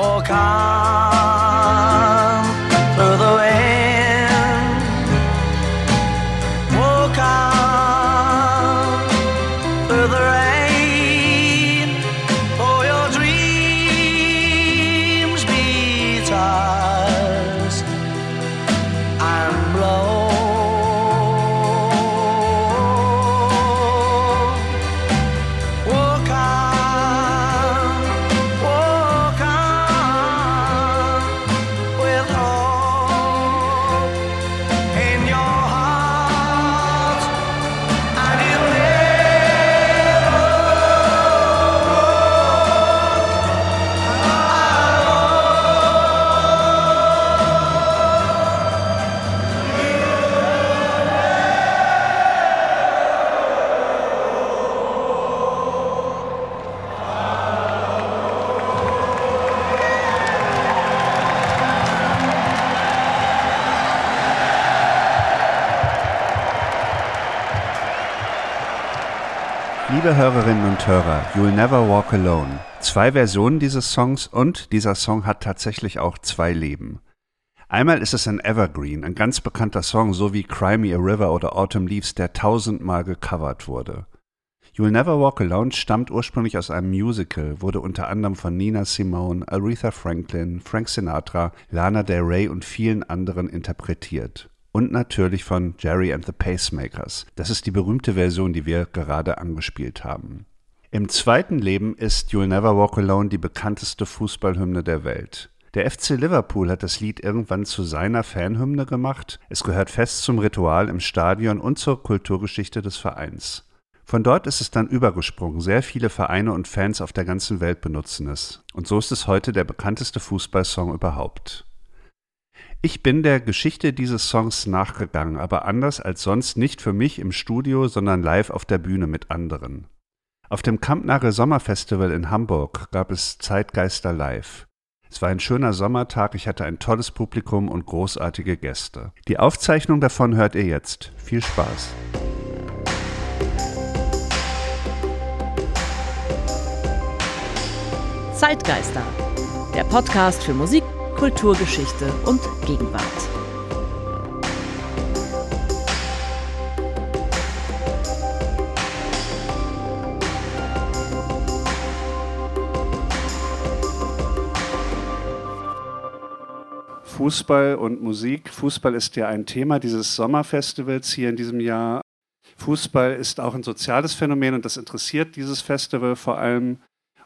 walk Hörerinnen und Hörer, You'll Never Walk Alone. Zwei Versionen dieses Songs und dieser Song hat tatsächlich auch zwei Leben. Einmal ist es ein Evergreen, ein ganz bekannter Song, so wie Cry Me a River oder Autumn Leaves, der tausendmal gecovert wurde. You'll Never Walk Alone stammt ursprünglich aus einem Musical, wurde unter anderem von Nina Simone, Aretha Franklin, Frank Sinatra, Lana Del Rey und vielen anderen interpretiert. Und natürlich von Jerry and the Pacemakers. Das ist die berühmte Version, die wir gerade angespielt haben. Im zweiten Leben ist You'll Never Walk Alone die bekannteste Fußballhymne der Welt. Der FC Liverpool hat das Lied irgendwann zu seiner Fanhymne gemacht. Es gehört fest zum Ritual im Stadion und zur Kulturgeschichte des Vereins. Von dort ist es dann übergesprungen. Sehr viele Vereine und Fans auf der ganzen Welt benutzen es. Und so ist es heute der bekannteste Fußballsong überhaupt. Ich bin der Geschichte dieses Songs nachgegangen, aber anders als sonst nicht für mich im Studio, sondern live auf der Bühne mit anderen. Auf dem Kampnagel Sommerfestival in Hamburg gab es Zeitgeister live. Es war ein schöner Sommertag, ich hatte ein tolles Publikum und großartige Gäste. Die Aufzeichnung davon hört ihr jetzt. Viel Spaß. Zeitgeister, der Podcast für Musik, Kulturgeschichte und Gegenwart. Fußball und Musik. Fußball ist ja ein Thema dieses Sommerfestivals hier in diesem Jahr. Fußball ist auch ein soziales Phänomen und das interessiert dieses Festival vor allem.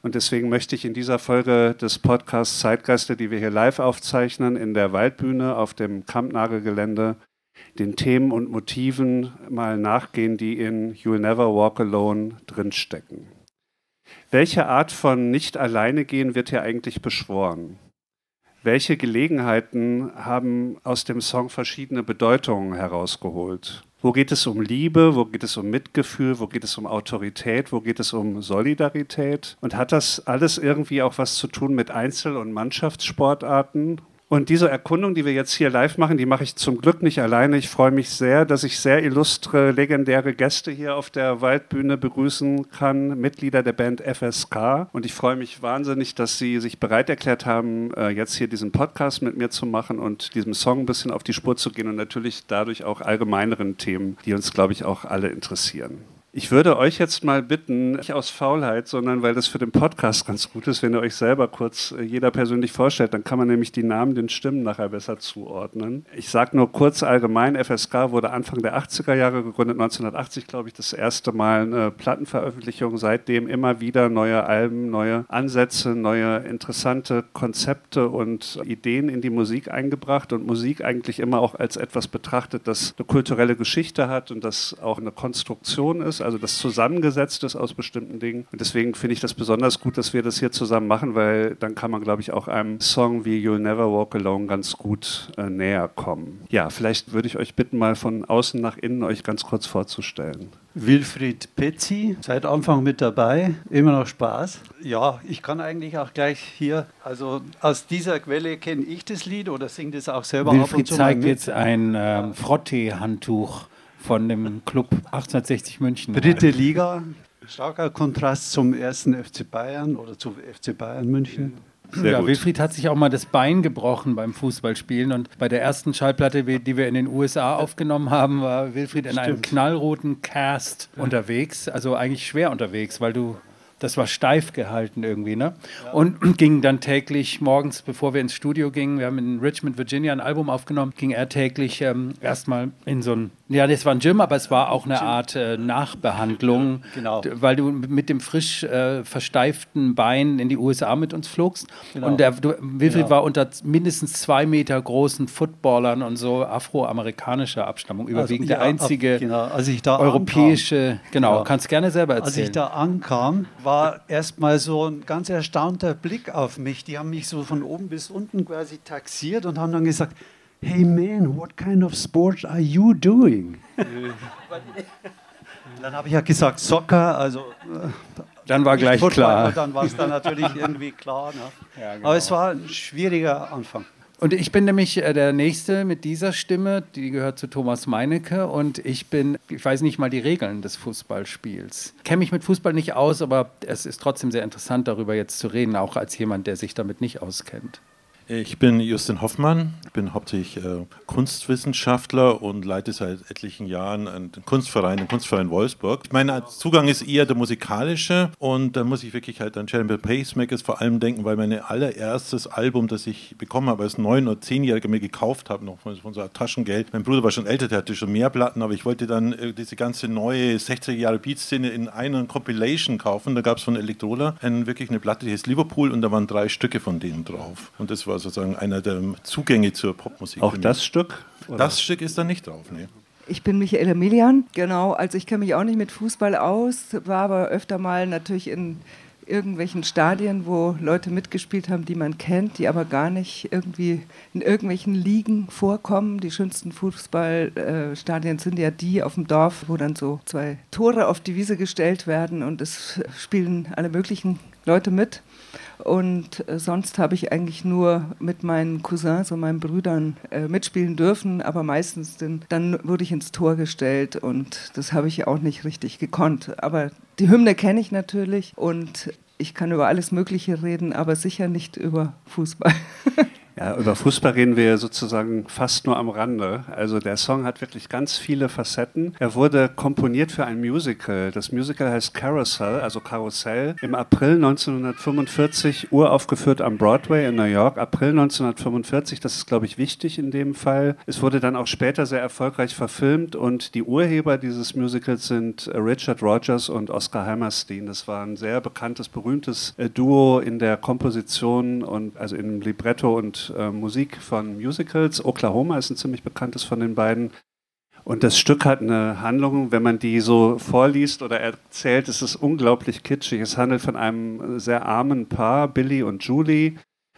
Und deswegen möchte ich in dieser Folge des Podcasts Zeitgeister, die wir hier live aufzeichnen, in der Waldbühne auf dem Kampnagelgelände, den Themen und Motiven mal nachgehen, die in You'll Never Walk Alone drinstecken. Welche Art von Nicht-Alleine-Gehen wird hier eigentlich beschworen? Welche Gelegenheiten haben aus dem Song verschiedene Bedeutungen herausgeholt? Wo geht es um Liebe? Wo geht es um Mitgefühl? Wo geht es um Autorität? Wo geht es um Solidarität? Und hat das alles irgendwie auch was zu tun mit Einzel- und Mannschaftssportarten? Und diese Erkundung, die wir jetzt hier live machen, die mache ich zum Glück nicht alleine. Ich freue mich sehr, dass ich sehr illustre, legendäre Gäste hier auf der Waldbühne begrüßen kann, Mitglieder der Band FSK. Und ich freue mich wahnsinnig, dass Sie sich bereit erklärt haben, äh, jetzt hier diesen Podcast mit mir zu machen und diesem Song ein bisschen auf die Spur zu gehen und natürlich dadurch auch allgemeineren Themen, die uns, glaube ich, auch alle interessieren. Ich würde euch jetzt mal bitten, nicht aus Faulheit, sondern weil das für den Podcast ganz gut ist, wenn ihr euch selber kurz äh, jeder persönlich vorstellt, dann kann man nämlich die Namen den Stimmen nachher besser zuordnen. Ich sage nur kurz allgemein, FSK wurde Anfang der 80er Jahre gegründet, 1980 glaube ich das erste Mal eine Plattenveröffentlichung, seitdem immer wieder neue Alben, neue Ansätze, neue interessante Konzepte und Ideen in die Musik eingebracht und Musik eigentlich immer auch als etwas betrachtet, das eine kulturelle Geschichte hat und das auch eine Konstruktion ist also das zusammengesetzt ist aus bestimmten Dingen. Und deswegen finde ich das besonders gut, dass wir das hier zusammen machen, weil dann kann man, glaube ich, auch einem Song wie You'll Never Walk Alone ganz gut äh, näher kommen. Ja, vielleicht würde ich euch bitten, mal von außen nach innen euch ganz kurz vorzustellen. Wilfried Petzi, seit Anfang mit dabei, immer noch Spaß. Ja, ich kann eigentlich auch gleich hier, also aus dieser Quelle kenne ich das Lied oder singe das auch selber ab und Wilfried zu mal zeigt mit. jetzt ein ähm, Frottee-Handtuch von dem Club 1860 München. Dritte Liga, starker Kontrast zum ersten FC Bayern oder zu FC Bayern München. Sehr ja, gut. Wilfried hat sich auch mal das Bein gebrochen beim Fußballspielen und bei der ersten Schallplatte, die wir in den USA aufgenommen haben, war Wilfried in einem knallroten Cast unterwegs, also eigentlich schwer unterwegs, weil du das war steif gehalten irgendwie, ne? Und ging dann täglich morgens, bevor wir ins Studio gingen, wir haben in Richmond, Virginia ein Album aufgenommen, ging er täglich ähm, erstmal in so ein, ja, das war ein Gym, aber es war auch eine Art äh, Nachbehandlung, Genau. d- weil du mit dem frisch äh, versteiften Bein in die USA mit uns flogst. Genau. Und der, du, Wilfried Genau. war unter mindestens zwei Meter großen Footballern und so afroamerikanischer Abstammung, überwiegend Also, der ja, einzige ab- genau, europäische, genau, Ja. kannst gerne selber Als ich erzählen. da ankam, war erstmal so ein ganz erstaunter Blick auf mich. Die haben mich so von oben bis unten quasi taxiert und haben dann gesagt, hey man, what kind of sport are you doing? dann habe ich ja gesagt, Soccer, also äh, Dann war gleich Football, klar. Dann war es dann natürlich irgendwie klar. Ne? Ja, genau. Aber es war ein schwieriger Anfang. Und ich bin nämlich äh, der Nächste mit dieser Stimme, die gehört zu Thomas Meinecke und ich bin, ich weiß nicht mal die Regeln des Fußballspiels. Kenne mich mit Fußball nicht aus, aber es ist trotzdem sehr interessant, darüber jetzt zu reden, auch als jemand, der sich damit nicht auskennt. Ich bin Justin Hoffmann, bin hauptsächlich äh, Kunstwissenschaftler und leite seit etlichen Jahren einen Kunstverein, den Kunstverein Wolfsburg. Mein Zugang ist eher der musikalische und da muss ich wirklich halt an Jeremy Pacemakers vor allem denken, weil mein allererstes Album, das ich bekommen habe, als neun- oder zehnjähriger mir gekauft habe, noch von, von so Taschengeld. Mein Bruder war schon älter, der hatte schon mehr Platten, aber ich wollte dann äh, diese ganze neue 60er Jahre Beatszene in einer Compilation kaufen. Da gab es von Elektrola ein, wirklich eine Platte, die heißt Liverpool und da waren drei Stücke von denen drauf. Und das war sozusagen einer der Zugänge zur Popmusik. Auch das Stück? Oder? Das Stück ist da nicht drauf, nee. Ich bin Michaela Milian, genau. Also ich kenne mich auch nicht mit Fußball aus, war aber öfter mal natürlich in irgendwelchen Stadien, wo Leute mitgespielt haben, die man kennt, die aber gar nicht irgendwie in irgendwelchen Ligen vorkommen. Die schönsten Fußballstadien sind ja die auf dem Dorf, wo dann so zwei Tore auf die Wiese gestellt werden und es spielen alle möglichen Leute mit. Und äh, sonst habe ich eigentlich nur mit meinen Cousins und meinen Brüdern äh, mitspielen dürfen, aber meistens den, dann wurde ich ins Tor gestellt und das habe ich auch nicht richtig gekonnt. Aber die Hymne kenne ich natürlich und ich kann über alles Mögliche reden, aber sicher nicht über Fußball. Ja, über Fußball reden wir sozusagen fast nur am Rande. Also der Song hat wirklich ganz viele Facetten. Er wurde komponiert für ein Musical. Das Musical heißt Carousel, also Karussell. Im April 1945 uraufgeführt am Broadway in New York. April 1945, das ist, glaube ich, wichtig in dem Fall. Es wurde dann auch später sehr erfolgreich verfilmt und die Urheber dieses Musicals sind äh, Richard Rogers und Oscar Hammerstein. Das war ein sehr bekanntes, berühmtes äh, Duo in der Komposition und also im Libretto und äh, Musik von Musicals. Oklahoma ist ein ziemlich bekanntes von den beiden. Und das Stück hat eine Handlung, wenn man die so vorliest oder erzählt, ist es unglaublich kitschig. Es handelt von einem sehr armen Paar, Billy und Julie.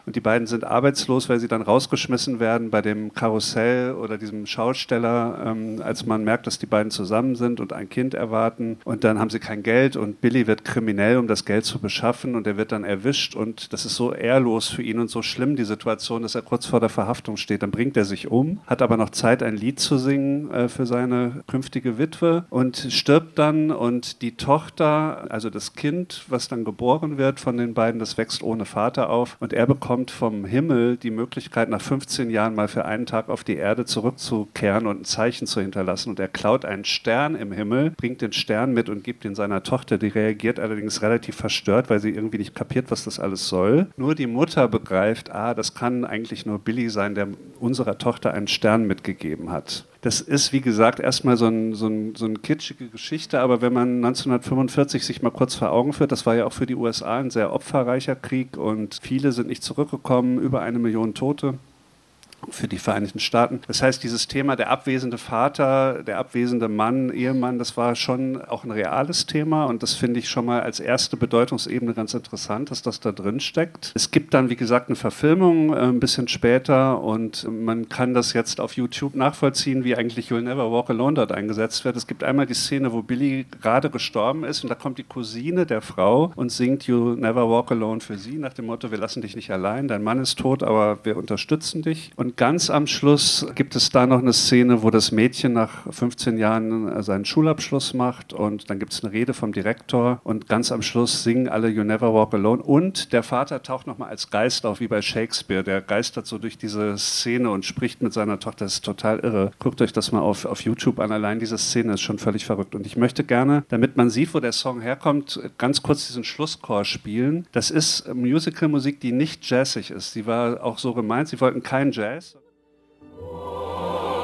Und die beiden sind arbeitslos, weil sie dann rausgeschmissen werden bei dem Karussell oder diesem Schausteller, ähm, als man merkt, dass die beiden zusammen sind und ein Kind erwarten. Und dann haben sie kein Geld und Billy wird kriminell, um das Geld zu beschaffen und er wird dann erwischt. Und das ist so ehrlos für ihn und so schlimm, die Situation, dass er kurz vor der Verhaftung steht. Dann bringt er sich um, hat aber noch Zeit, ein Lied zu singen äh, für seine künftige Witwe und stirbt dann. Und die Tochter, also das Kind, was dann geboren wird von den beiden, das wächst ohne Vater auf. Und er bekommt vom Himmel die Möglichkeit, nach 15 Jahren mal für einen Tag auf die Erde zurückzukehren und ein Zeichen zu hinterlassen. Und er klaut einen Stern im Himmel, bringt den Stern mit und gibt ihn seiner Tochter. Die reagiert allerdings relativ verstört, weil sie irgendwie nicht kapiert, was das alles soll. Nur die Mutter begreift, ah, das kann eigentlich nur Billy sein, der unserer Tochter einen Stern mitgegeben hat. Das ist, wie gesagt, erstmal so, ein, so, ein, so eine kitschige Geschichte, aber wenn man 1945 sich mal kurz vor Augen führt, das war ja auch für die USA ein sehr opferreicher Krieg und viele sind nicht zurückgekommen, über eine Million Tote für die Vereinigten Staaten. Das heißt, dieses Thema der abwesende Vater, der abwesende Mann, Ehemann, das war schon auch ein reales Thema und das finde ich schon mal als erste Bedeutungsebene ganz interessant, dass das da drin steckt. Es gibt dann, wie gesagt, eine Verfilmung äh, ein bisschen später und man kann das jetzt auf YouTube nachvollziehen, wie eigentlich You'll Never Walk Alone dort eingesetzt wird. Es gibt einmal die Szene, wo Billy gerade gestorben ist und da kommt die Cousine der Frau und singt You'll Never Walk Alone für sie nach dem Motto, wir lassen dich nicht allein, dein Mann ist tot, aber wir unterstützen dich. Und Ganz am Schluss gibt es da noch eine Szene, wo das Mädchen nach 15 Jahren äh, seinen Schulabschluss macht und dann gibt es eine Rede vom Direktor und ganz am Schluss singen alle You Never Walk Alone und der Vater taucht nochmal als Geist auf, wie bei Shakespeare. Der geistert so durch diese Szene und spricht mit seiner Tochter. Das ist total irre. Guckt euch das mal auf, auf YouTube an. Allein diese Szene ist schon völlig verrückt. Und ich möchte gerne, damit man sieht, wo der Song herkommt, ganz kurz diesen Schlusschor spielen. Das ist Musicalmusik, die nicht jazzig ist. Sie war auch so gemeint, sie wollten keinen Jazz. Oh.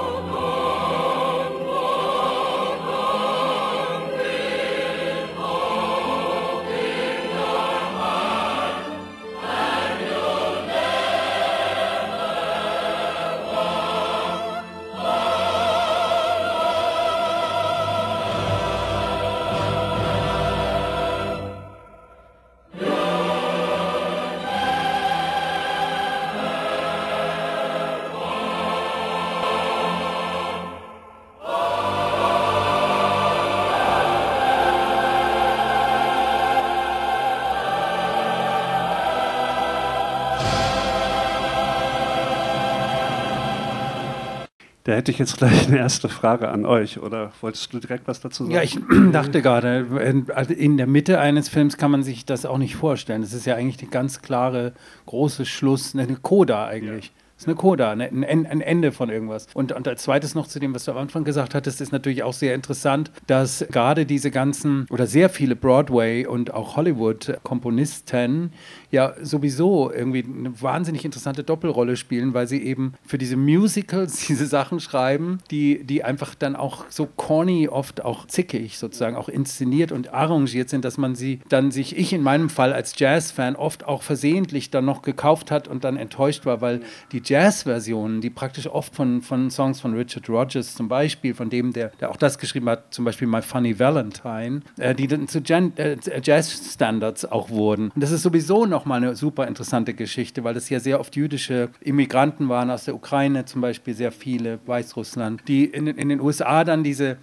Da hätte ich jetzt gleich eine erste Frage an euch. Oder wolltest du direkt was dazu sagen? Ja, ich dachte gerade, also in der Mitte eines Films kann man sich das auch nicht vorstellen. Das ist ja eigentlich die ganz klare, große Schluss, eine Coda eigentlich. Das ist eine Coda, ein, ein, Ende von irgendwas. Und, und als zweites noch zu dem, was du am Anfang gesagt hattest, ist natürlich auch sehr interessant, dass gerade diese ganzen oder sehr viele Broadway- und auch Hollywood-Komponisten ja sowieso irgendwie eine wahnsinnig interessante Doppelrolle spielen, weil sie eben für diese Musicals diese Sachen schreiben, die, die einfach dann auch so corny, oft auch zickig sozusagen, auch inszeniert und arrangiert sind, dass man sie dann sich, ich in meinem Fall als Jazz-Fan oft auch versehentlich dann noch gekauft hat und dann enttäuscht war, weil die Jazz-Versionen, die praktisch oft von, von Songs von Richard Rogers zum Beispiel, von dem, der, der auch das geschrieben hat, zum Beispiel My Funny Valentine, äh, die dann zu äh, Jazz-Standards auch wurden. Und das ist sowieso noch nochmal eine super interessante Geschichte, weil es ja sehr oft jüdische Immigranten waren, aus der Ukraine zum Beispiel sehr viele, Weißrussland, die in, in den USA dann diese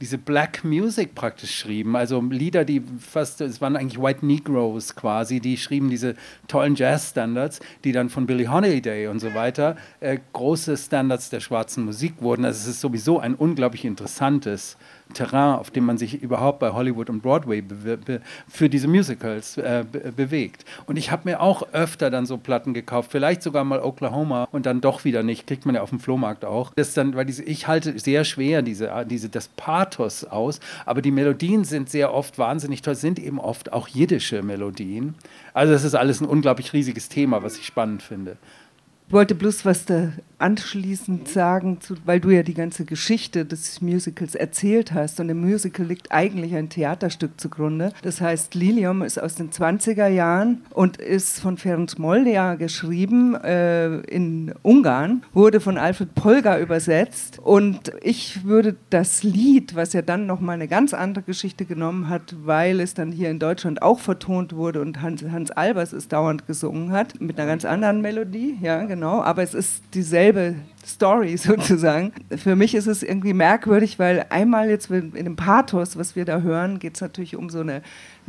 diese Black Music praktisch schrieben, also Lieder, die fast, es waren eigentlich White Negroes quasi, die schrieben diese tollen Jazz-Standards, die dann von Billie Holiday und so weiter äh, große Standards der schwarzen Musik wurden. Also es ist sowieso ein unglaublich interessantes Terrain, auf dem man sich überhaupt bei Hollywood und Broadway für diese Musicals äh, be bewegt. Und ich habe mir auch öfter dann so Platten gekauft, vielleicht sogar mal Oklahoma und dann doch wieder nicht, kriegt man ja auf dem Flohmarkt auch. Das dann, weil diese, ich halte sehr schwer diese, diese, das Pathos aus, aber die Melodien sind sehr oft wahnsinnig toll, sind eben oft auch jiddische Melodien. Also das ist alles ein unglaublich riesiges Thema, was ich spannend finde. Ich wollte bloß was da anschließend sagen, zu, weil du ja die ganze Geschichte des Musicals erzählt hast. Und im Musical liegt eigentlich ein Theaterstück zugrunde. Das heißt, Lilium ist aus den 20er Jahren und ist von Ferenc Moldia geschrieben äh, in Ungarn, wurde von Alfred Polgar übersetzt. Und ich würde das Lied, was ja dann nochmal eine ganz andere Geschichte genommen hat, weil es dann hier in Deutschland auch vertont wurde und Hans, Hans Albers es dauernd gesungen hat, mit einer ganz anderen Melodie, ja, genau. Aber es ist dieselbe dieselbe Story sozusagen. Für mich ist es irgendwie merkwürdig, weil einmal jetzt in dem Pathos, was wir da hören, geht es natürlich um so eine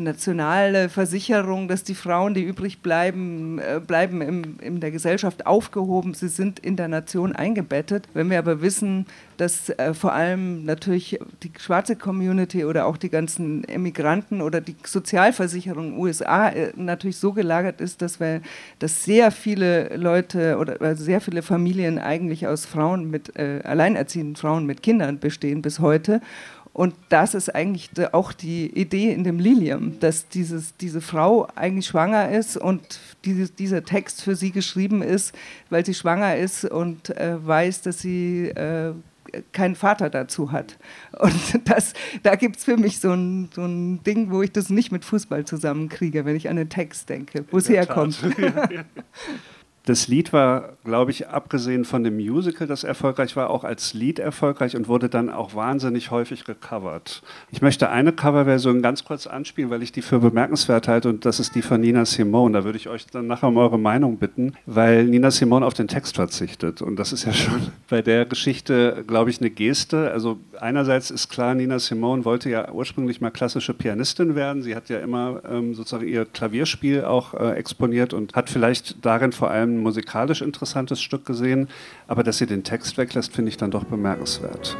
nationale Versicherung, dass die Frauen, die übrig bleiben, äh, bleiben im, in der Gesellschaft aufgehoben. Sie sind in der Nation eingebettet. Wenn wir aber wissen, dass äh, vor allem natürlich die schwarze Community oder auch die ganzen Emigranten oder die Sozialversicherung USA äh, natürlich so gelagert ist, dass wir, dass sehr viele Leute oder äh, sehr viele Familien eigentlich aus Frauen mit äh, alleinerziehenden Frauen mit Kindern bestehen bis heute und das ist eigentlich auch die Idee in dem Lilium, dass dieses, diese Frau eigentlich schwanger ist und dieses, dieser Text für sie geschrieben ist, weil sie schwanger ist und äh, weiß, dass sie äh, keinen Vater dazu hat. Und das, da gibt es für mich so ein, so ein Ding, wo ich das nicht mit Fußball zusammenkriege, wenn ich an den Text denke, wo es herkommt. Das Lied war, glaube ich, abgesehen von dem Musical, das erfolgreich war, auch als Lied erfolgreich und wurde dann auch wahnsinnig häufig gecovert. Ich möchte eine Coverversion ganz kurz anspielen, weil ich die für bemerkenswert halte und das ist die von Nina Simone. Da würde ich euch dann nachher um eure Meinung bitten, weil Nina Simone auf den Text verzichtet und das ist ja schon bei der Geschichte, glaube ich, eine Geste. Also einerseits ist klar, Nina Simone wollte ja ursprünglich mal klassische Pianistin werden. Sie hat ja immer ähm, sozusagen ihr Klavierspiel auch äh, exponiert und hat vielleicht darin vor allem ein musikalisch interessantes Stück gesehen, aber dass sie den Text weglässt, finde ich dann doch bemerkenswert.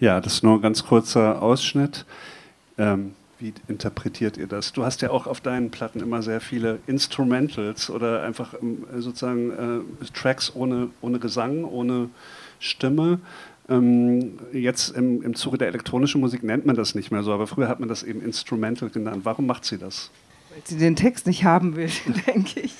Ja, das ist nur ein ganz kurzer Ausschnitt. Ähm, wie interpretiert ihr das? Du hast ja auch auf deinen Platten immer sehr viele Instrumentals oder einfach ähm, sozusagen äh, Tracks ohne, ohne Gesang, ohne Stimme. Ähm, jetzt im, im Zuge der elektronischen Musik nennt man das nicht mehr so, aber früher hat man das eben Instrumental genannt. Warum macht sie das? Weil sie den Text nicht haben will, denke ich.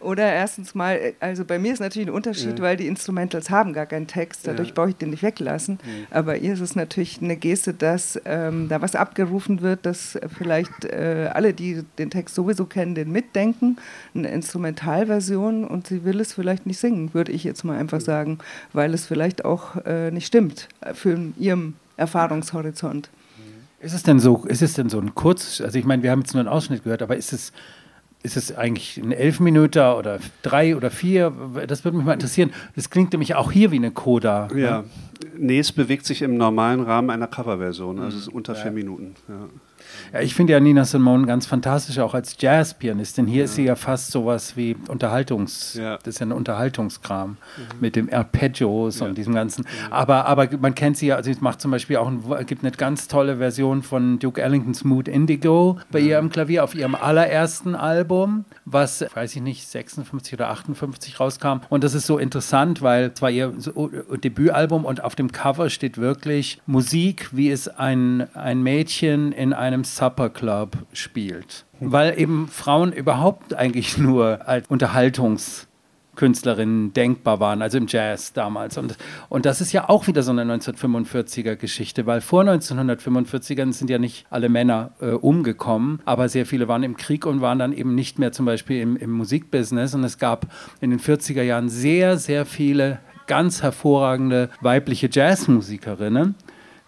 Oder erstens mal, also bei mir ist natürlich ein Unterschied, ja. weil die Instrumentals haben gar keinen Text, dadurch ja. brauche ich den nicht weglassen. Ja. Aber ihr ist es natürlich eine Geste, dass ähm, da was abgerufen wird, dass vielleicht äh, alle, die den Text sowieso kennen, den mitdenken, eine Instrumentalversion und sie will es vielleicht nicht singen, würde ich jetzt mal einfach sagen, weil es vielleicht auch äh, nicht stimmt für ihrem Erfahrungshorizont. Ist es denn so, ist es denn so ein kurz, also ich meine, wir haben jetzt nur einen Ausschnitt gehört, aber ist es, ist es eigentlich ein Elfminüter oder drei oder vier? Das würde mich mal interessieren. Das klingt nämlich auch hier wie eine Coda. Ja, ne? nee, es bewegt sich im normalen Rahmen einer Coverversion, also es ist unter ja. vier Minuten. Ja. Ja, ich finde ja Nina Simone ganz fantastisch, auch als Jazzpianistin. Hier ja. ist sie ja fast sowas wie Unterhaltungs... Ja. Das ist ja ein Unterhaltungskram mhm. mit dem Arpeggios und diesem Ganzen. Aber, aber man kennt sie ja, also sie macht zum Beispiel auch, ein, gibt eine ganz tolle Version von Duke Ellingtons Mood Indigo bei ihr am Klavier auf ihrem allerersten Album, was, weiß ich nicht, 56 oder 58 rauskam. Und das ist so interessant, weil es war ihr Debütalbum und auf dem Cover steht wirklich Musik, wie es ein, ein Mädchen in einem Supper Club spielt. Weil eben Frauen überhaupt eigentlich nur als Unterhaltungskünstlerinnen denkbar waren, also im Jazz damals. Und, und das ist ja auch wieder so eine 1945er Geschichte, weil vor 1945ern sind ja nicht alle Männer äh, umgekommen, aber sehr viele waren im Krieg und waren dann eben nicht mehr zum Beispiel im, im Musikbusiness. Und es gab in den 40er Jahren sehr, sehr viele ganz hervorragende weibliche Jazzmusikerinnen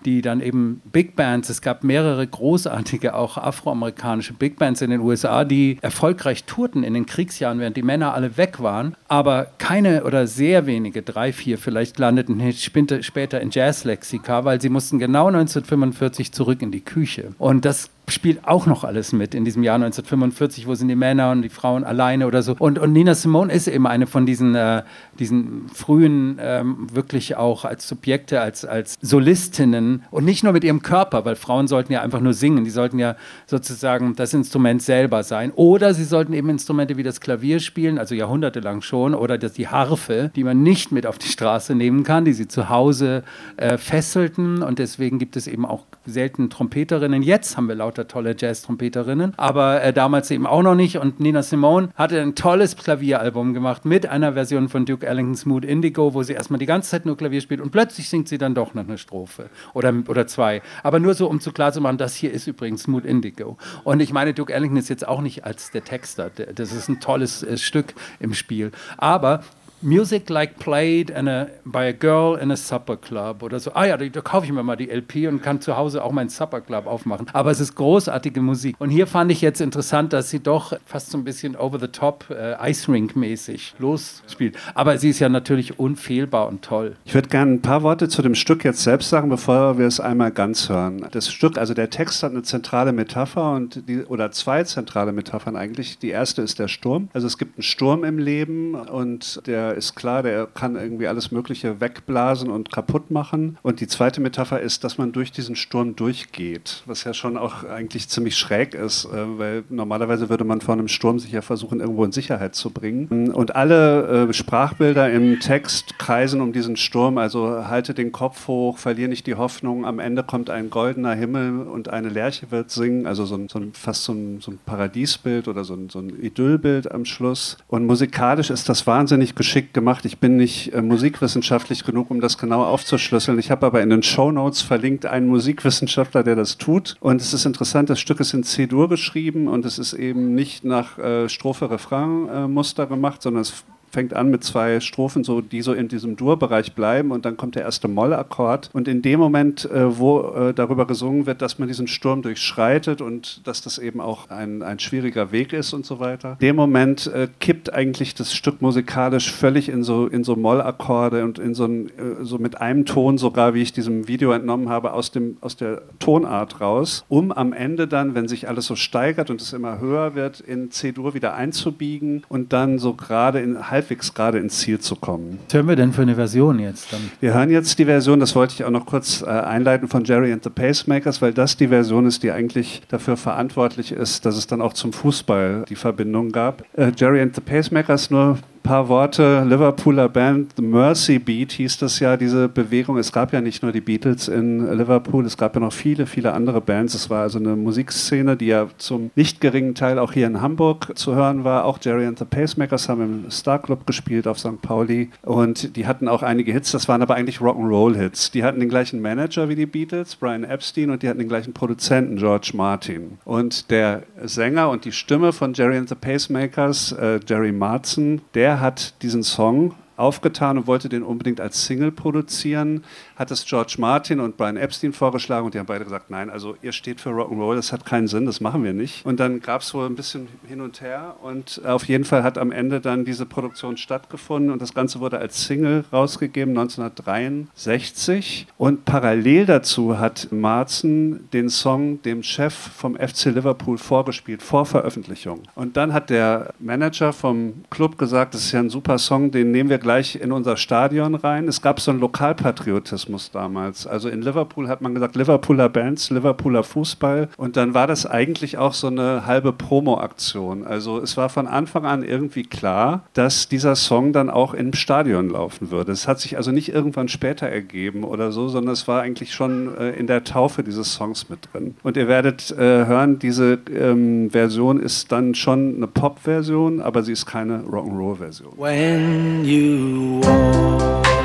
die dann eben Big Bands, es gab mehrere großartige, auch afroamerikanische Big Bands in den USA, die erfolgreich tourten in den Kriegsjahren, während die Männer alle weg waren. Aber keine oder sehr wenige, drei, vier vielleicht, landeten später in Jazzlexika, weil sie mussten genau 1945 zurück in die Küche. Und das spielt auch noch alles mit in diesem Jahr 1945, wo sind die Männer und die Frauen alleine oder so. Und, und Nina Simone ist eben eine von diesen, äh, diesen frühen, ähm, wirklich auch als Subjekte, als, als Solistinnen und nicht nur mit ihrem Körper, weil Frauen sollten ja einfach nur singen, die sollten ja sozusagen das Instrument selber sein. Oder sie sollten eben Instrumente wie das Klavier spielen, also jahrhundertelang schon, oder das, die Harfe, die man nicht mit auf die Straße nehmen kann, die sie zu Hause äh, fesselten. Und deswegen gibt es eben auch selten Trompeterinnen. Jetzt haben wir laut lauter tolle Jazz-Trompeterinnen, aber äh, damals eben auch noch nicht. Und Nina Simone hatte ein tolles Klavieralbum gemacht mit einer Version von Duke Ellingtons Mood Indigo, wo sie erstmal die ganze Zeit nur Klavier spielt und plötzlich singt sie dann doch noch eine Strophe oder, oder zwei. Aber nur so, um zu klar zu machen, das hier ist übrigens Mood Indigo. Und ich meine, Duke Ellington ist jetzt auch nicht als der Texter. Das ist ein tolles äh, Stück im Spiel. Aber Music like played a, by a girl in a supper club oder so. Ah ja, da, da, kaufe ich mir mal die LP und kann zu Hause auch meinen Supper Club aufmachen. Aber es ist großartige Musik. Und hier fand ich jetzt interessant, dass sie doch fast so ein bisschen over the top, äh, Ice Rink mäßig losspielt. Aber sie ist ja natürlich unfehlbar und toll. Ich würde gerne ein paar Worte zu dem Stück jetzt selbst sagen, bevor wir es einmal ganz hören. Das Stück, also der Text hat eine zentrale Metapher und die, oder zwei zentrale Metaphern eigentlich. Die erste ist der Sturm. Also es gibt einen Sturm im Leben und der ist klar, der kann irgendwie alles Mögliche wegblasen und kaputt machen. Und die zweite Metapher ist, dass man durch diesen Sturm durchgeht, was ja schon auch eigentlich ziemlich schräg ist, äh, weil normalerweise würde man vor einem Sturm sich ja versuchen, irgendwo in Sicherheit zu bringen. Und alle äh, Sprachbilder im Text kreisen um diesen Sturm, also halte den Kopf hoch, verliere nicht die Hoffnung, am Ende kommt ein goldener Himmel und eine Lerche wird singen, also so so fast so ein, so ein, Paradiesbild oder so ein, so ein Idyllbild am Schluss. Und musikalisch ist das wahnsinnig geschickt ungeschickt gemacht. Ich bin nicht äh, musikwissenschaftlich genug, um das genau aufzuschlüsseln. Ich habe aber in den Show Notes verlinkt einen Musikwissenschaftler, der das tut. Und es ist interessant, das Stück ist in C-Dur geschrieben und es ist eben nicht nach äh, Strophe-Refrain-Muster gemacht, sondern es fängt an mit zwei Strophen, so, die so in diesem Dur-Bereich bleiben und dann kommt der erste Moll-Akkord. Und in dem Moment, äh, wo äh, darüber gesungen wird, dass man diesen Sturm durchschreitet und dass das eben auch ein, ein schwieriger Weg ist und so weiter, in dem Moment äh, kippt eigentlich das Stück musikalisch völlig in so, in so Moll-Akkorde und in so, ein, äh, so mit einem Ton sogar, wie ich diesem Video entnommen habe, aus, dem, aus der Tonart raus, um am Ende dann, wenn sich alles so steigert und es immer höher wird, in C-Dur wieder einzubiegen und dann so gerade in halb halbwegs gerade ins Ziel zu kommen. Was hören wir denn für eine Version jetzt? Dann? Wir hören jetzt die Version, das wollte ich auch noch kurz äh, einleiten, von Jerry and the Pacemakers, weil das die Version ist, die eigentlich dafür verantwortlich ist, dass es dann auch zum Fußball die Verbindung gab. Äh, Jerry and the Pacemakers, nur paar Worte. Liverpooler Band, The Mercy Beat hieß das ja, diese Bewegung. Es gab ja nicht nur die Beatles in Liverpool, es gab ja noch viele, viele andere Bands. Es war also eine Musikszene, die ja zum nicht geringen Teil auch hier in Hamburg zu hören war. Auch Jerry and the Pacemakers haben im Star Club gespielt auf St. Pauli und die hatten auch einige Hits, das waren aber eigentlich Rock'n'Roll-Hits. Die hatten den gleichen Manager wie die Beatles, Brian Epstein, und die hatten den gleichen Produzenten, George Martin. Und der Sänger und die Stimme von Jerry and the Pacemakers, äh, Jerry Martzen, der hat diesen Song aufgetan und wollte den unbedingt als Single produzieren, hat es George Martin und Brian Epstein vorgeschlagen und die haben beide gesagt, nein, also ihr steht für Rock'n'Roll, das hat keinen Sinn, das machen wir nicht. Und dann gab es so ein bisschen hin und her und auf jeden Fall hat am Ende dann diese Produktion stattgefunden und das Ganze wurde als Single rausgegeben 1963 und parallel dazu hat Marzen den Song dem Chef vom FC Liverpool vorgespielt, vor Veröffentlichung. Und dann hat der Manager vom Club gesagt, das ist ja ein super Song, den nehmen wir gleich in unser Stadion rein. Es gab so einen Lokalpatriotismus damals. Also in Liverpool hat man gesagt, Liverpooler Bands, Liverpooler Fußball. Und dann war das eigentlich auch so eine halbe Promo-Aktion. Also es war von Anfang an irgendwie klar, dass dieser Song dann auch im Stadion laufen würde. Es hat sich also nicht irgendwann später ergeben oder so, sondern es war eigentlich schon äh, in der Taufe dieses Songs mit drin. Und ihr werdet äh, hören, diese ähm, Version ist dann schon eine Pop-Version, aber sie ist keine Rock'n'Roll-Version. When you walk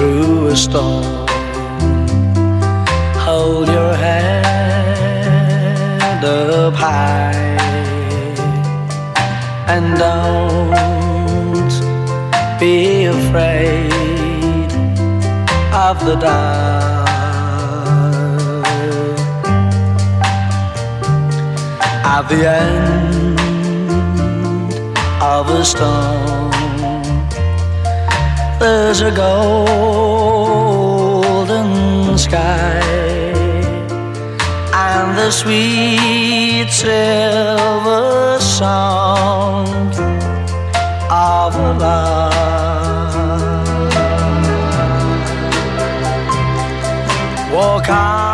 through a storm, hold your head up high and don't be afraid of the dark. At the end of a storm, there's a golden sky and the sweet silver sound of love. Walk on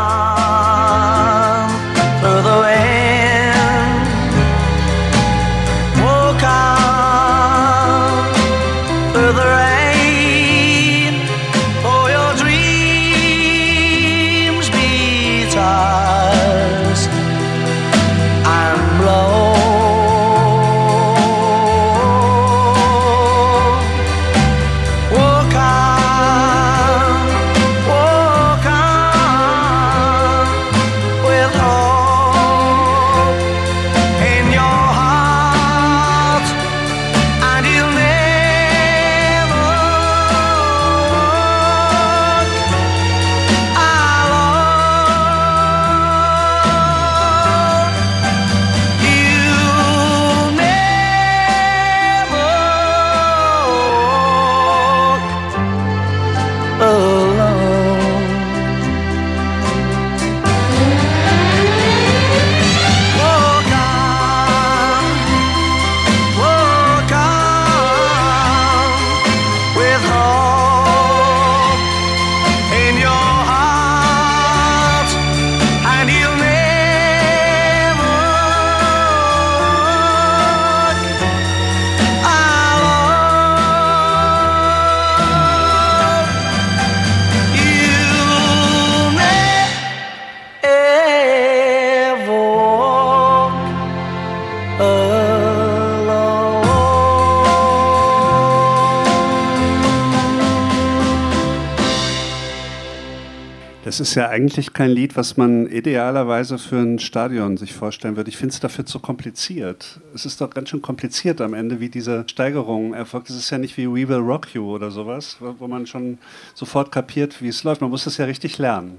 es ist ja eigentlich kein Lied, was man idealerweise für ein Stadion sich vorstellen würde. Ich finde es dafür zu kompliziert. Es ist doch ganz schön kompliziert am Ende, wie diese Steigerung erfolgt. Es ist ja nicht wie We Will Rock You oder sowas, wo man schon sofort kapiert, wie es läuft. Man muss das ja richtig lernen.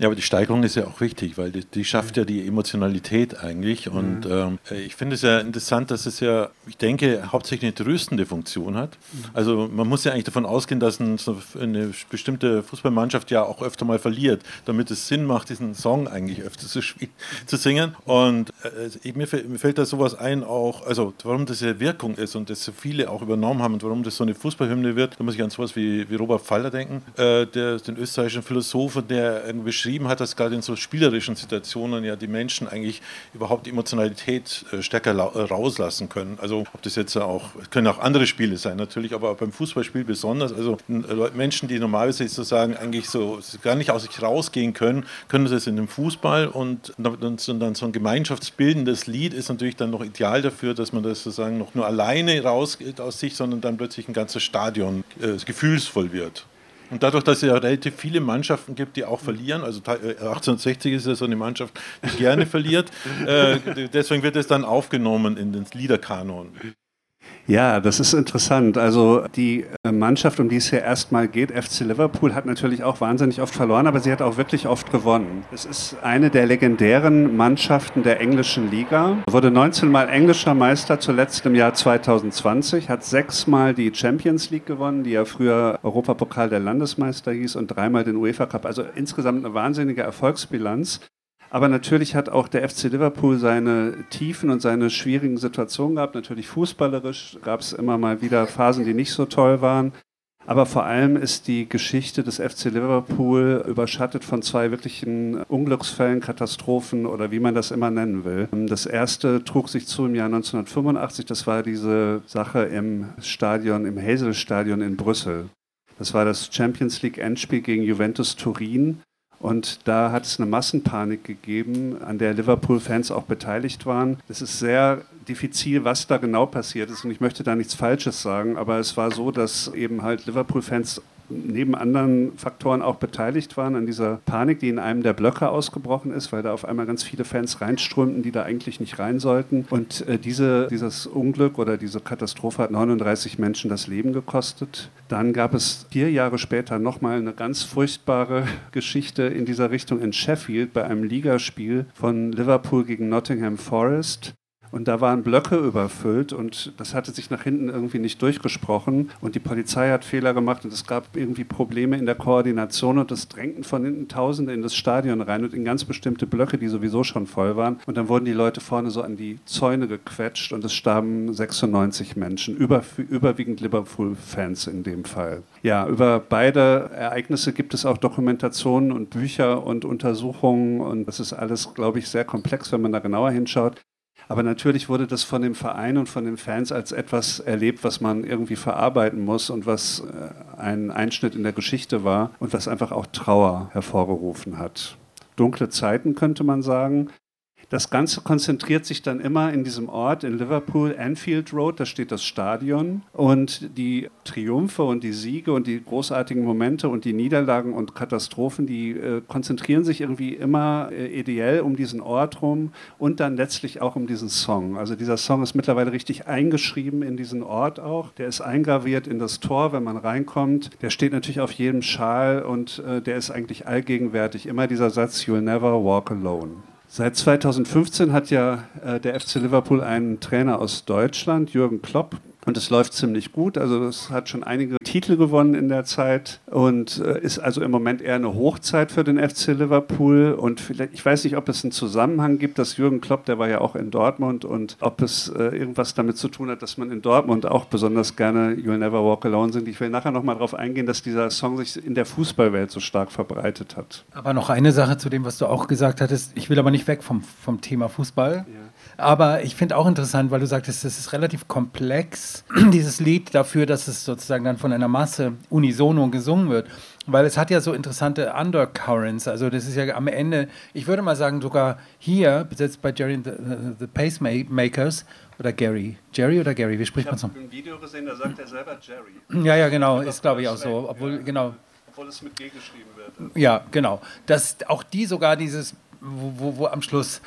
Ja, aber die Steigerung ist ja auch wichtig, weil die, die schafft ja die Emotionalität eigentlich. Und ähm, ich finde es ja interessant, dass es ja, ich denke, hauptsächlich eine tröstende Funktion hat. Also man muss ja eigentlich davon ausgehen, dass ein, so eine bestimmte Fußballmannschaft ja auch öfter mal verliert, damit es Sinn macht, diesen Song eigentlich öfter zu, zu singen. Und äh, mir, mir, fällt da sowas ein, auch, also warum das ja Wirkung ist und das so viele auch übernommen haben und warum das so eine Fußballhymne wird. Da muss ich an sowas wie, wie Robert Faller denken, äh, der, den österreichischen Philosophen, der beschrieben beschrieben hat, dass gerade in so spielerischen Situationen ja die Menschen eigentlich überhaupt Emotionalität äh, stärker äh, rauslassen können. Also ob das jetzt auch, können auch andere Spiele sein natürlich, aber beim Fußballspiel besonders. Also äh, Menschen, die normalerweise sozusagen eigentlich so gar nicht aus sich rausgehen können, können das in dem Fußball und dann so ein gemeinschaftsbildendes Lied ist natürlich dann noch ideal dafür, dass man das sozusagen noch nur alleine rausgeht aus sich, sondern dann plötzlich ein ganzes Stadion äh, gefühlsvoll wird. Und dadurch, dass es ja relativ viele Mannschaften gibt, die auch verlieren, also 1860 äh, ist ja so eine Mannschaft, die gerne verliert, äh, deswegen wird es dann aufgenommen in den Liederkanon. Ja, das ist interessant. Also die äh, Mannschaft, um die es hier erstmal geht, FC Liverpool, hat natürlich auch wahnsinnig oft verloren, aber sie hat auch wirklich oft gewonnen. Es ist eine der legendären Mannschaften der englischen Liga. Wurde 19 Mal englischer Meister, zuletzt im Jahr 2020, hat sechsmal die Champions League gewonnen, die ja früher Europapokal der Landesmeister hieß, und dreimal den UEFA Cup. Also insgesamt eine wahnsinnige Erfolgsbilanz. Aber natürlich hat auch der FC Liverpool seine Tiefen und seine schwierigen Situationen gehabt. Natürlich fußballerisch gab es immer mal wieder Phasen, die nicht so toll waren. Aber vor allem ist die Geschichte des FC Liverpool überschattet von zwei wirklichen Unglücksfällen, Katastrophen oder wie man das immer nennen will. Das erste trug sich zu im Jahr 1985. Das war diese Sache im Stadion, im Hazel-Stadion in Brüssel. Das war das Champions League Endspiel gegen Juventus Turin. Und da hat es eine Massenpanik gegeben, an der Liverpool-Fans auch beteiligt waren. Es ist sehr diffizil, was da genau passiert ist. Und ich möchte da nichts Falsches sagen, aber es war so, dass eben halt Liverpool-Fans neben anderen Faktoren auch beteiligt waren an dieser Panik, die in einem der Blöcke ausgebrochen ist, weil da auf einmal ganz viele Fans reinströmten, die da eigentlich nicht rein sollten. Und äh, diese, dieses Unglück oder diese Katastrophe hat 39 Menschen das Leben gekostet. Dann gab es vier Jahre später nochmal eine ganz furchtbare Geschichte in dieser Richtung in Sheffield bei einem Ligaspiel von Liverpool gegen Nottingham Forest. Und da waren Blöcke überfüllt und das hatte sich nach hinten irgendwie nicht durchgesprochen. Und die Polizei hat Fehler gemacht und es gab irgendwie Probleme in der Koordination und es drängten von hinten Tausende in das Stadion rein und in ganz bestimmte Blöcke, die sowieso schon voll waren. Und dann wurden die Leute vorne so an die Zäune gequetscht und es starben 96 Menschen, über, überwiegend Liverpool-Fans in dem Fall. Ja, über beide Ereignisse gibt es auch Dokumentationen und Bücher und Untersuchungen und das ist alles, glaube ich, sehr komplex, wenn man da genauer hinschaut. Aber natürlich wurde das von dem Verein und von den Fans als etwas erlebt, was man irgendwie verarbeiten muss und was äh, ein Einschnitt in der Geschichte war und was einfach auch Trauer hervorgerufen hat. Dunkle Zeiten könnte man sagen. Das Ganze konzentriert sich dann immer in diesem Ort in Liverpool, Anfield Road, da steht das Stadion. Und die Triumphe und die Siege und die großartigen Momente und die Niederlagen und Katastrophen, die äh, konzentrieren sich irgendwie immer äh, ideell um diesen Ort rum und dann letztlich auch um diesen Song. Also dieser Song ist mittlerweile richtig eingeschrieben in diesen Ort auch. Der ist eingraviert in das Tor, wenn man reinkommt. Der steht natürlich auf jedem Schal und äh, der ist eigentlich allgegenwärtig. Immer dieser Satz, You'll never walk alone. Seit 2015 hat ja äh, der FC Liverpool einen Trainer aus Deutschland, Jürgen Klopp, und es läuft ziemlich gut. Also es hat schon einige Titel gewonnen in der Zeit und äh, ist also im Moment eher eine Hochzeit für den FC Liverpool. Und vielleicht, ich weiß nicht, ob es einen Zusammenhang gibt, dass Jürgen Klopp, der war ja auch in Dortmund und ob es äh, irgendwas damit zu tun hat, dass man in Dortmund auch besonders gerne You'll Never Walk Alone singt. Ich will nachher nochmal darauf eingehen, dass dieser Song sich in der Fußballwelt so stark verbreitet hat. Aber noch eine Sache zu dem, was du auch gesagt hattest. Ich will aber nicht weg vom, vom Thema Fußball. Ja. Aber ich finde auch interessant, weil du sagtest, es ist relativ komplex, dieses Lied dafür, dass es sozusagen dann von einer Masse unisono gesungen wird. Weil es hat ja so interessante Undercurrents. Also das ist ja am Ende, ich würde mal sagen, sogar hier, besetzt bei Jerry the, the Pacemakers, oder Gary. Jerry oder Gary? Wie spricht man so? Ich habe ein Video gesehen, da sagt er selber Jerry. Ja, ja, genau, ist glaube ich auch so. Obwohl, genau, Obwohl es mit G geschrieben wird. Ja, genau. Dass auch die sogar dieses wo, wo, wo am Schluss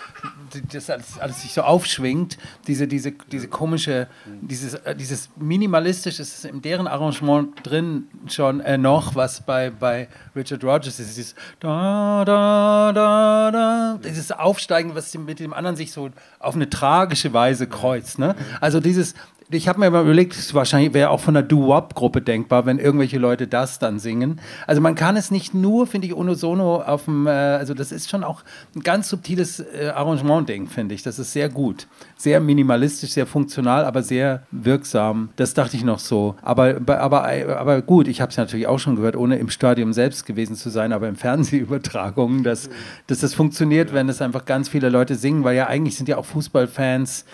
das alles, alles sich so aufschwingt, diese, diese, diese komische, dieses, äh, dieses minimalistisch ist in deren Arrangement drin schon äh, noch, was bei, bei Richard Rogers ist, dieses da, da, da, da, dieses Aufsteigen, was mit dem anderen sich so auf eine tragische Weise kreuzt. Ne? Also dieses, ich habe mir mal überlegt, wahrscheinlich wäre auch von der Doo-Wop-Gruppe denkbar, wenn irgendwelche Leute das dann singen. Also man kann es nicht nur, finde ich, unisono auf dem, äh, also das ist schon auch ein ganz subtiles äh, Arrangement-Ding, finde ich. Das ist sehr gut. Sehr minimalistisch, sehr funktional, aber sehr wirksam. Das dachte ich noch so. Aber, aber, aber gut, ich habe es natürlich auch schon gehört, ohne im Stadion selbst gewesen zu sein, aber in Fernsehübertragungen, dass, dass das funktioniert, wenn es einfach ganz viele Leute singen, weil ja eigentlich sind ja auch Fußballfans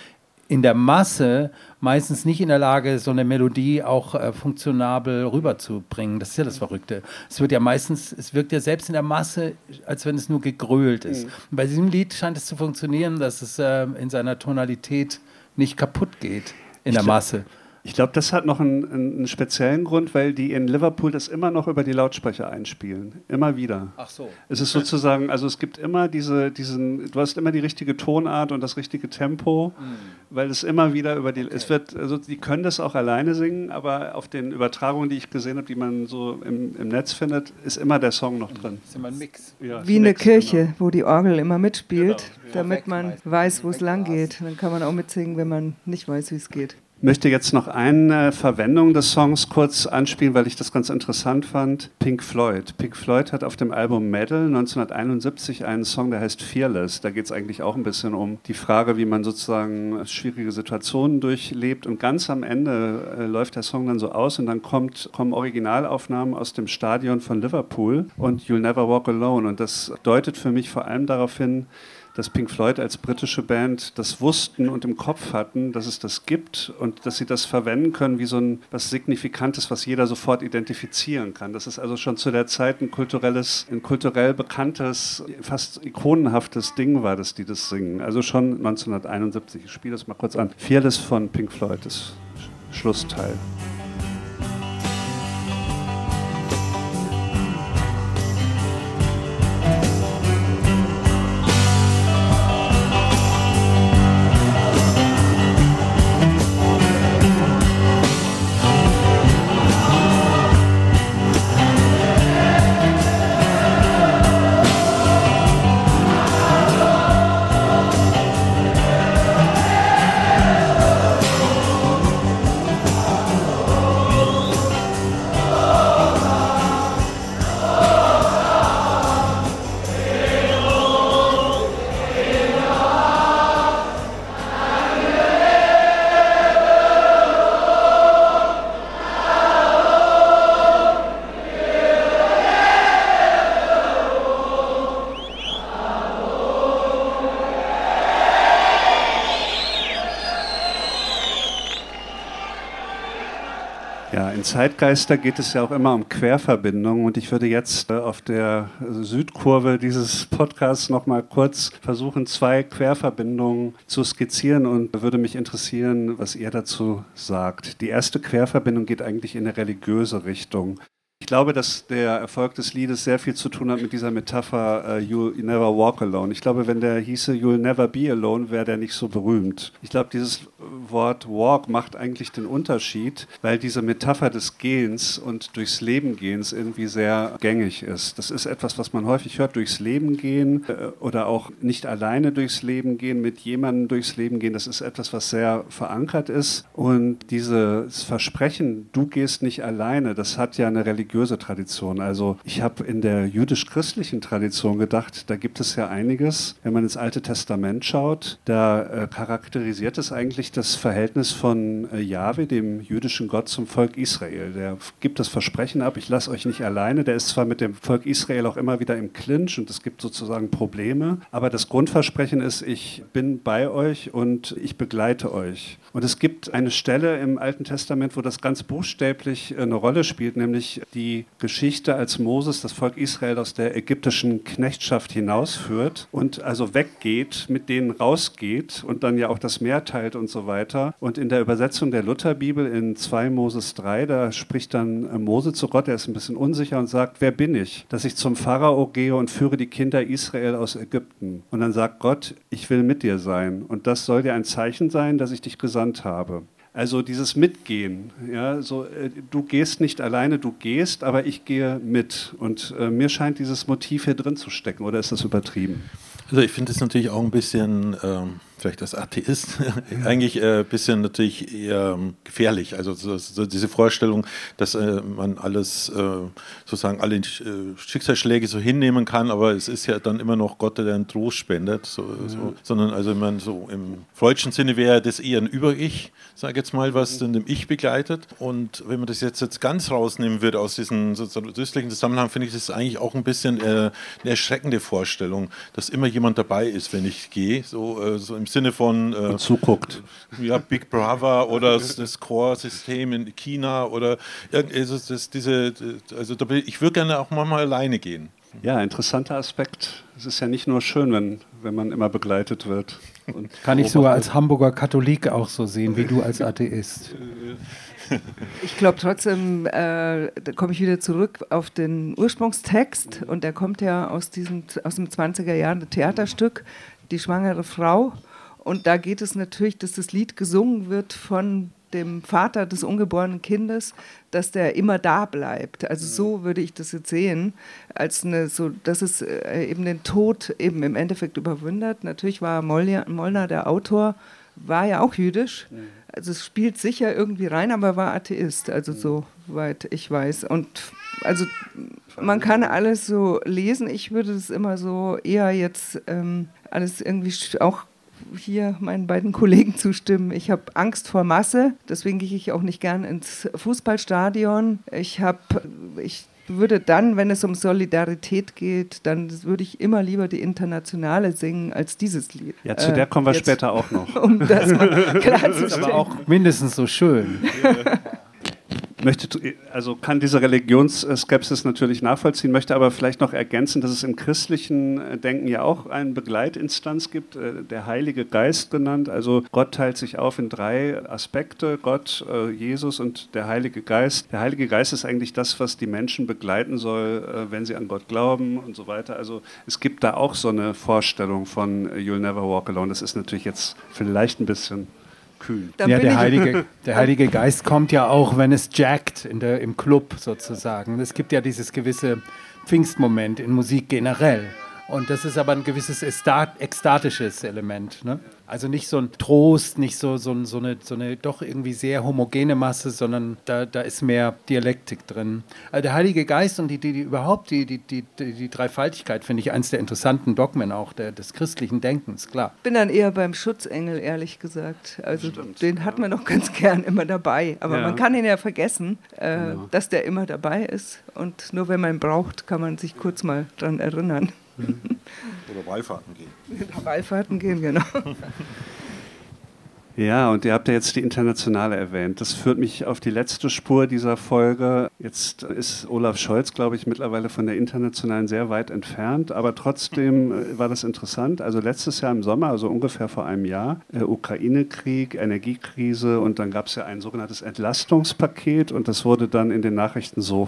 in der Masse meistens nicht in der Lage, so eine Melodie auch äh, funktionabel rüberzubringen. Das ist ja das Verrückte. Es wird ja meistens, es wirkt ja selbst in der Masse, als wenn es nur gegrölt ist. Mhm. bei diesem Lied scheint es zu funktionieren, dass es äh, in seiner Tonalität nicht kaputt geht in der Masse. Ich glaube, das hat noch einen, einen, speziellen Grund, weil die in Liverpool das immer noch über die Lautsprecher einspielen. Immer wieder. Ach so. Es ist sozusagen, also es gibt immer diese, diesen, du hast immer die richtige Tonart und das richtige Tempo, mhm. weil es immer wieder über die, okay. es wird, also die können das auch alleine singen, aber auf den Übertragungen, die ich gesehen habe, die man so im, im Netz findet, ist immer der Song noch drin. Das ist immer ein Mix. Ja, Wie ein eine Mix, Kirche, genau. wo die Orgel immer mitspielt, genau. damit man weiß, wo es lang geht. Dann kann man auch mitsingen, wenn man nicht weiß, wie es geht möchte jetzt noch eine Verwendung des Songs kurz anspielen, weil ich das ganz interessant fand. Pink Floyd. Pink Floyd hat auf dem Album Metal 1971 einen Song, der heißt Fearless. Da geht es eigentlich auch ein bisschen um die Frage, wie man sozusagen schwierige Situationen durchlebt. Und ganz am Ende äh, läuft der Song dann so aus und dann kommt, kommen Originalaufnahmen aus dem Stadion von Liverpool und You'll Never Walk Alone. Und das deutet für mich vor allem darauf hin, dass Pink Floyd als britische Band das wussten und im Kopf hatten, dass es das gibt und dass sie das verwenden können wie so ein was Signifikantes, was jeder sofort identifizieren kann. Das ist also schon zu der Zeit ein kulturelles, ein kulturell bekanntes, fast ikonenhaftes Ding war, dass die das singen. Also schon 1971. Ich spiele das mal kurz an. Fearless von Pink Floyd, das Schlussteil. Zeitgeister geht es ja auch immer um Querverbindungen und ich würde jetzt äh, auf der Südkurve dieses Podcasts noch mal kurz versuchen, zwei Querverbindungen zu skizzieren und würde mich interessieren, was ihr dazu sagt. Die erste Querverbindung geht eigentlich in eine religiöse Richtung. Ich glaube, dass der Erfolg des Liedes sehr viel zu tun hat mit dieser Metapher uh, You'll Never Walk Alone. Ich glaube, wenn der hieße You'll Never Be Alone, wäre der nicht so berühmt. Ich glaube, dieses Wort Walk macht eigentlich den Unterschied, weil diese Metapher des Gehens und durchs Leben gehens irgendwie sehr gängig ist. Das ist etwas, was man häufig hört, durchs Leben gehen äh, oder auch nicht alleine durchs Leben gehen, mit jemandem durchs Leben gehen. Das ist etwas, was sehr verankert ist. Und dieses Versprechen, du gehst nicht alleine, das hat ja eine Religion religiöse Tradition. Also ich habe in der jüdisch-christlichen Tradition gedacht, da gibt es ja einiges. Wenn man ins Alte Testament schaut, da äh, charakterisiert es eigentlich das Verhältnis von äh, Jahwe, dem jüdischen Gott, zum Volk Israel. Der gibt das Versprechen ab, ich lasse euch nicht alleine. Der ist zwar mit dem Volk Israel auch immer wieder im Clinch und es gibt sozusagen Probleme, aber das Grundversprechen ist, ich bin bei euch und ich begleite euch. Und es gibt eine Stelle im Alten Testament, wo das ganz buchstäblich äh, eine Rolle spielt, nämlich die die Geschichte, als Moses das Volk Israel aus der ägyptischen Knechtschaft hinausführt und also weggeht, mit denen rausgeht und dann ja auch das Meer teilt und so weiter. Und in der Übersetzung der Lutherbibel in 2 Moses 3, da spricht dann Mose zu Gott, er ist ein bisschen unsicher und sagt, wer bin ich, dass ich zum Pharao gehe und führe die Kinder Israel aus Ägypten. Und dann sagt Gott, ich will mit dir sein. Und das soll dir ein Zeichen sein, dass ich dich gesandt habe. Also dieses Mitgehen, ja, so, äh, du gehst nicht alleine, du gehst, aber ich gehe mit. Und äh, mir scheint dieses Motiv hier drin zu stecken, oder ist das übertrieben? Also ich finde es natürlich auch ein bisschen ähm, vielleicht als Atheist, eigentlich ein äh, bisschen natürlich eher ähm, gefährlich. Also so, so diese Vorstellung, dass äh, man alles, äh, sozusagen alle äh, Schicksalsschläge so hinnehmen kann, aber es ist ja dann immer noch Gott, der einen Trost spendet. So, mhm. so, sondern also man so im freudschen Sinne wäre das eher ein Über-Ich, sage ich jetzt mal, was dann dem Ich begleitet. Und wenn man das jetzt, jetzt ganz rausnehmen würde aus diesem sozusagen Zusammenhang, finde ich das eigentlich auch ein bisschen äh, eine erschreckende Vorstellung, dass immer jemand dabei ist, wenn ich gehe, so, äh, so im Sinne von äh, zuguckt. Ja, Big Brother oder das Core-System in China oder also das, diese, also da will, ich würde gerne auch mal alleine gehen. Ja, interessanter Aspekt. Es ist ja nicht nur schön, wenn, wenn man immer begleitet wird. Kann ich sogar als Hamburger Katholik auch so sehen, wie du als Atheist. Ich glaube trotzdem, äh, da komme ich wieder zurück auf den Ursprungstext und der kommt ja aus, diesem, aus dem 20er Jahren Theaterstück, Die schwangere Frau. Und da geht es natürlich, dass das Lied gesungen wird von dem Vater des ungeborenen Kindes, dass der immer da bleibt. Also so würde ich das jetzt sehen, als eine, so, dass es äh, eben den Tod eben im Endeffekt überwundert. Natürlich war Molnar, der Autor, war ja auch jüdisch. Also es spielt sicher irgendwie rein, aber war Atheist, also soweit ich weiß. Und also man kann alles so lesen. Ich würde es immer so eher jetzt ähm, alles irgendwie auch hier meinen beiden Kollegen zustimmen. Ich habe Angst vor Masse, deswegen gehe ich auch nicht gern ins Fußballstadion. Ich habe, ich würde dann, wenn es um Solidarität geht, dann würde ich immer lieber die Internationale singen als dieses Lied. Ja, zu der kommen wir äh, später auch noch. um das mal klarzustellen. Das ist aber auch mindestens so schön. möchte, also kann diese Religionsskepsis natürlich nachvollziehen, möchte aber vielleicht noch ergänzen, dass es im christlichen äh, Denken ja auch eine Begleitinstanz gibt, äh, der Heilige Geist genannt. Also Gott teilt sich auf in drei Aspekte, Gott, äh, Jesus und der Heilige Geist. Der Heilige Geist ist eigentlich das, was die Menschen begleiten soll, wenn sie an Gott glauben und so weiter. Also es gibt da auch so eine Vorstellung von You'll Never Walk Alone. Das ist natürlich jetzt vielleicht ein bisschen kühn. ja, der Heilige, der Heilige Geist kommt ja auch, wenn es jackt in der, im Club sozusagen. Es gibt ja dieses gewisse Pfingstmoment in Musik generell. Und das ist aber ein gewisses ekstatisches Element. Ne? Also nicht so ein Trost, nicht so, so, so, eine, so eine doch irgendwie sehr homogene Masse, sondern da, da ist mehr Dialektik drin. Also der Heilige Geist und die, die, die überhaupt die, die, die, die Dreifaltigkeit finde ich eins der interessanten Dogmen auch der, des christlichen Denkens, klar. Ich bin dann eher beim Schutzengel, ehrlich gesagt. Also Stimmt, den hat man doch ganz gern immer dabei. Aber ja. man kann ihn ja vergessen, äh, genau. dass der immer dabei ist. Und nur wenn man ihn braucht, kann man sich kurz mal dran erinnern. Oder Wallfahrten gehen. Oder Wallfahrten gehen, genau. Ja, und ihr habt ja jetzt die Internationale erwähnt. Das führt mich auf die letzte Spur dieser Folge. Jetzt ist Olaf Scholz, glaube ich, mittlerweile von der Internationalen sehr weit entfernt, aber trotzdem äh, war das interessant. Also letztes Jahr im Sommer, also ungefähr vor einem Jahr, äh, Ukraine-Krieg, Energiekrise und dann gab es ja ein sogenanntes Entlastungspaket und das wurde dann in den Nachrichten so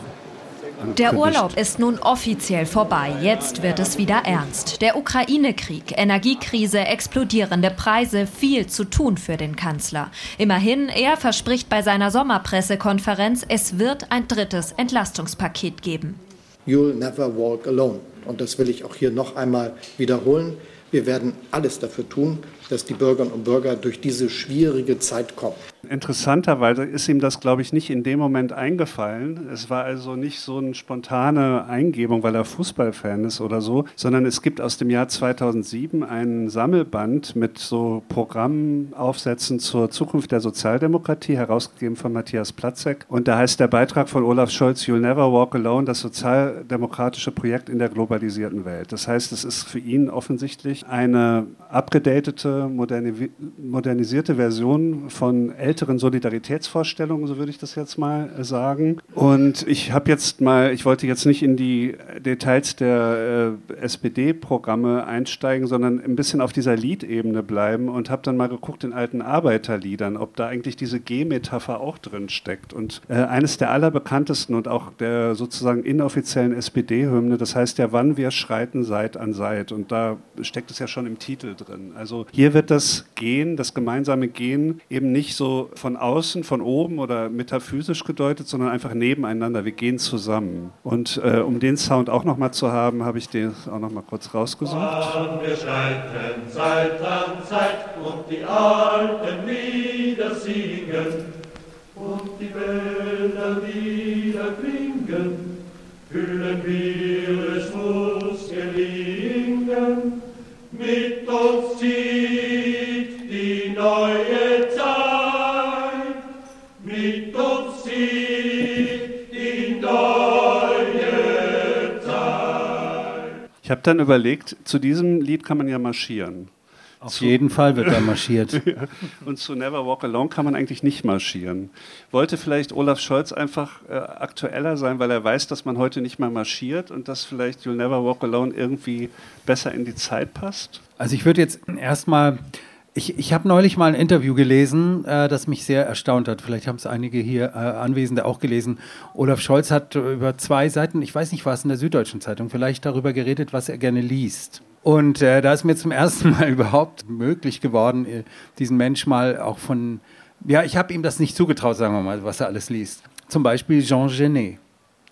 der Urlaub ist nun offiziell vorbei. Jetzt wird es wieder ernst. Der Ukraine-Krieg, Energiekrise, explodierende Preise, viel zu tun für den Kanzler. Immerhin, er verspricht bei seiner Sommerpressekonferenz, es wird ein drittes Entlastungspaket geben. You'll never walk alone. Und das will ich auch hier noch einmal wiederholen. Wir werden alles dafür tun, dass die Bürgerinnen und Bürger durch diese schwierige Zeit kommen. Interessanterweise ist ihm das, glaube ich, nicht in dem Moment eingefallen. Es war also nicht so eine spontane Eingebung, weil er Fußballfan ist oder so, sondern es gibt aus dem Jahr 2007 einen Sammelband mit so Programmaufsätzen zur Zukunft der Sozialdemokratie, herausgegeben von Matthias Platzek. Und da heißt der Beitrag von Olaf Scholz, You'll Never Walk Alone, das sozialdemokratische Projekt in der globalisierten Welt. Das heißt, es ist für ihn offensichtlich eine abgedatete moderni modernisierte Version von älteren Solidaritätsvorstellungen, so würde ich das jetzt mal sagen. Und ich habe jetzt mal, ich wollte jetzt nicht in die Details der äh, SPD-Programme einsteigen, sondern ein bisschen auf dieser Liedebene bleiben und habe dann mal geguckt in alten Arbeiterliedern, ob da eigentlich diese G-Metapher auch drin steckt. Und äh, eines der allerbekanntesten und auch der sozusagen inoffiziellen SPD-Hymne, das heißt ja, wann wir schreiten Seit an Seit. Und da steckt es ja schon im Titel drin. Also hier wird das Gehen, das gemeinsame Gehen eben nicht so von außen, von oben oder metaphysisch gedeutet, sondern einfach nebeneinander. Wir gehen zusammen. Und äh, um den Sound auch nochmal zu haben, habe ich den auch nochmal kurz rausgesucht. Wann wir schreiten Zeit an Zeit und die alten Lieder singen und die Wälder wieder Ich habe dann überlegt, zu diesem Lied kann man ja marschieren. Auf zu jeden Fall wird da marschiert. Und zu Never Walk Alone kann man eigentlich nicht marschieren. Wollte vielleicht Olaf Scholz einfach äh, aktueller sein, weil er weiß, dass man heute nicht mehr marschiert und dass vielleicht You'll Never Walk Alone irgendwie besser in die Zeit passt? Also ich würde jetzt erstmal ich, ich habe neulich mal ein Interview gelesen, äh, das mich sehr erstaunt hat. Vielleicht haben es einige hier äh, Anwesende auch gelesen. Olaf Scholz hat über zwei Seiten, ich weiß nicht, was in der Süddeutschen Zeitung, vielleicht darüber geredet, was er gerne liest. Und äh, da ist mir zum ersten Mal überhaupt möglich geworden, äh, diesen Mensch mal auch von, ja, ich habe ihm das nicht zugetraut, sagen wir mal, was er alles liest. Zum Beispiel Jean Genet.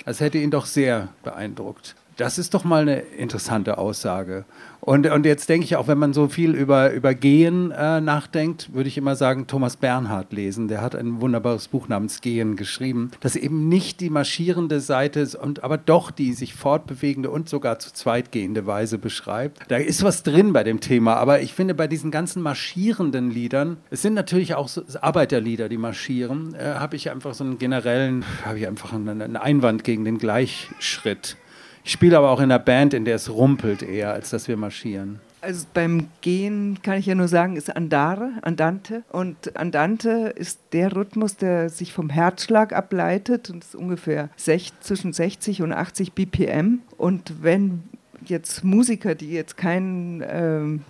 Das hätte ihn doch sehr beeindruckt. Das ist doch mal eine interessante Aussage. Und, und jetzt denke ich auch, wenn man so viel über, über Gehen äh, nachdenkt, würde ich immer sagen, Thomas Bernhard lesen. Der hat ein wunderbares Buch namens Gehen geschrieben, das eben nicht die marschierende Seite ist, und, aber doch die sich fortbewegende und sogar zu zweit gehende Weise beschreibt. Da ist was drin bei dem Thema, aber ich finde bei diesen ganzen marschierenden Liedern, es sind natürlich auch so Arbeiterlieder, die marschieren, äh, habe ich einfach so einen generellen, habe ich einfach einen, einen Einwand gegen den Gleichschritt. Spiele aber auch in einer Band, in der es rumpelt eher, als dass wir marschieren. Also beim Gehen kann ich ja nur sagen, ist Andare, Andante. Und Andante ist der Rhythmus, der sich vom Herzschlag ableitet und ist ungefähr zwischen 60 und 80 BPM. Und wenn jetzt Musiker, die jetzt keinen ähm,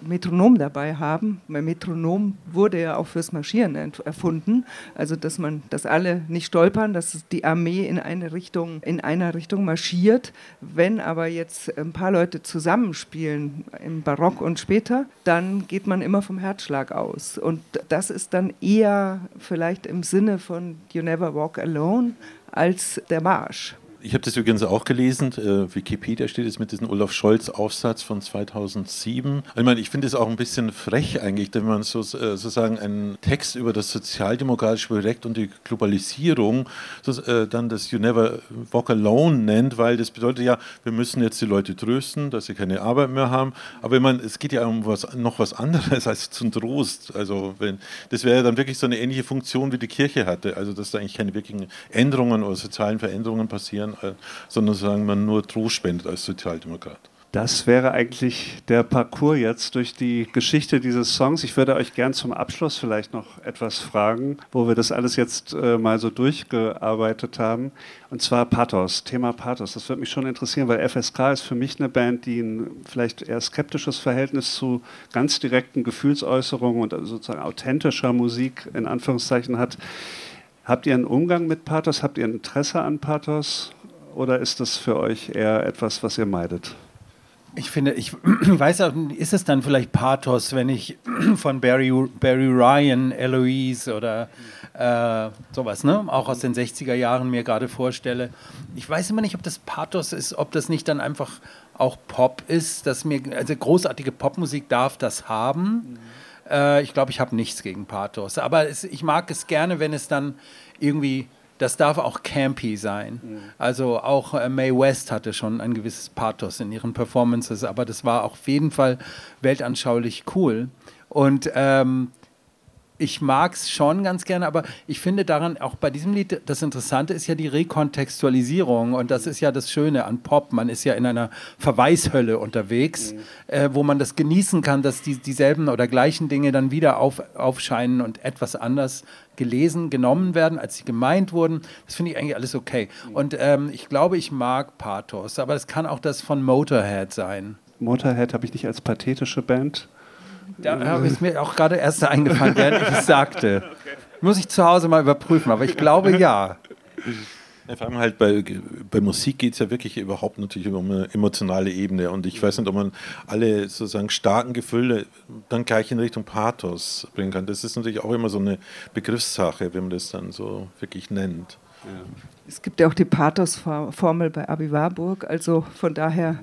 Metronom dabei haben. Mein Metronom wurde ja auch fürs Marschieren erfunden, also dass man, dass alle nicht stolpern, dass die Armee in eine Richtung, in einer Richtung marschiert. Wenn aber jetzt ein paar Leute zusammenspielen im Barock und später, dann geht man immer vom Herzschlag aus. Und das ist dann eher vielleicht im Sinne von You Never Walk Alone als der Marsch. Ich habe das übrigens auch gelesen. Äh, Wikipedia steht jetzt mit diesem Olaf Scholz-Aufsatz von 2007. Ich meine, ich finde es auch ein bisschen frech eigentlich, wenn man so, äh, sozusagen einen Text über das sozialdemokratische Projekt und die Globalisierung so, äh, dann das You Never Walk Alone nennt, weil das bedeutet ja, wir müssen jetzt die Leute trösten, dass sie keine Arbeit mehr haben. Aber ich meine, es geht ja um was, noch was anderes als zum Trost. Also wenn, das wäre dann wirklich so eine ähnliche Funktion, wie die Kirche hatte. Also dass da eigentlich keine wirklichen Änderungen oder sozialen Veränderungen passieren äh, sondern sagen man nur Trost spendet als Sozialdemokrat. Das wäre eigentlich der Parcours jetzt durch die Geschichte dieses Songs. Ich würde euch gern zum Abschluss vielleicht noch etwas fragen, wo wir das alles jetzt äh, mal so durchgearbeitet haben. Und zwar Pathos, Thema Pathos. Das würde mich schon interessieren, weil FSK ist für mich eine Band, die ein vielleicht eher skeptisches Verhältnis zu ganz direkten Gefühlsäußerungen und sozusagen authentischer Musik in Anführungszeichen hat. Habt ihr einen Umgang mit Pathos? Habt ihr ein Interesse an Pathos? Oder ist das für euch eher etwas, was ihr meidet? Ich finde, ich weiß auch, ist es dann vielleicht Pathos, wenn ich von Barry, Barry Ryan, Eloise oder äh, sowas, ne, auch aus den 60er Jahren mir gerade vorstelle. Ich weiß immer nicht, ob das Pathos ist, ob das nicht dann einfach auch Pop ist, dass mir, also großartige Popmusik darf das haben. Mhm. Äh, ich glaube, ich habe nichts gegen Pathos, aber es, ich mag es gerne, wenn es dann irgendwie das darf auch campy sein. Mhm. Also auch äh, Mae West hatte schon ein gewisses Pathos in ihren Performances, aber das war auf jeden Fall weltanschaulich cool. Und ähm, ich mag es schon ganz gerne, aber ich finde daran, auch bei diesem Lied, das Interessante ist ja die Rekontextualisierung und das ist ja das Schöne an Pop. Man ist ja in einer Verweishölle unterwegs, mhm. äh, wo man das genießen kann, dass die, dieselben oder gleichen Dinge dann wieder auf, aufscheinen und etwas anders gelesen, genommen werden, als sie gemeint wurden. Das finde ich eigentlich alles okay. Mhm. Und ähm, ich glaube, ich mag Pathos, aber es kann auch das von Motorhead sein. Motorhead habe ich nicht als pathetische Band da ist mir auch gerade erst eingefallen, während ich es sagte. Okay. Muss ich zu Hause mal überprüfen, aber ich glaube ja. Ja, vor allem halt bei, bei Musik geht es ja wirklich überhaupt natürlich um eine emotionale Ebene. Und ich weiß nicht, ob man alle sozusagen starken Gefühle dann gleich in Richtung Pathos bringen kann. Das ist natürlich auch immer so eine Begriffssache, wenn man das dann so wirklich nennt. Ja. Es gibt ja auch die Pathos-Formel bei Abi Warburg, also von daher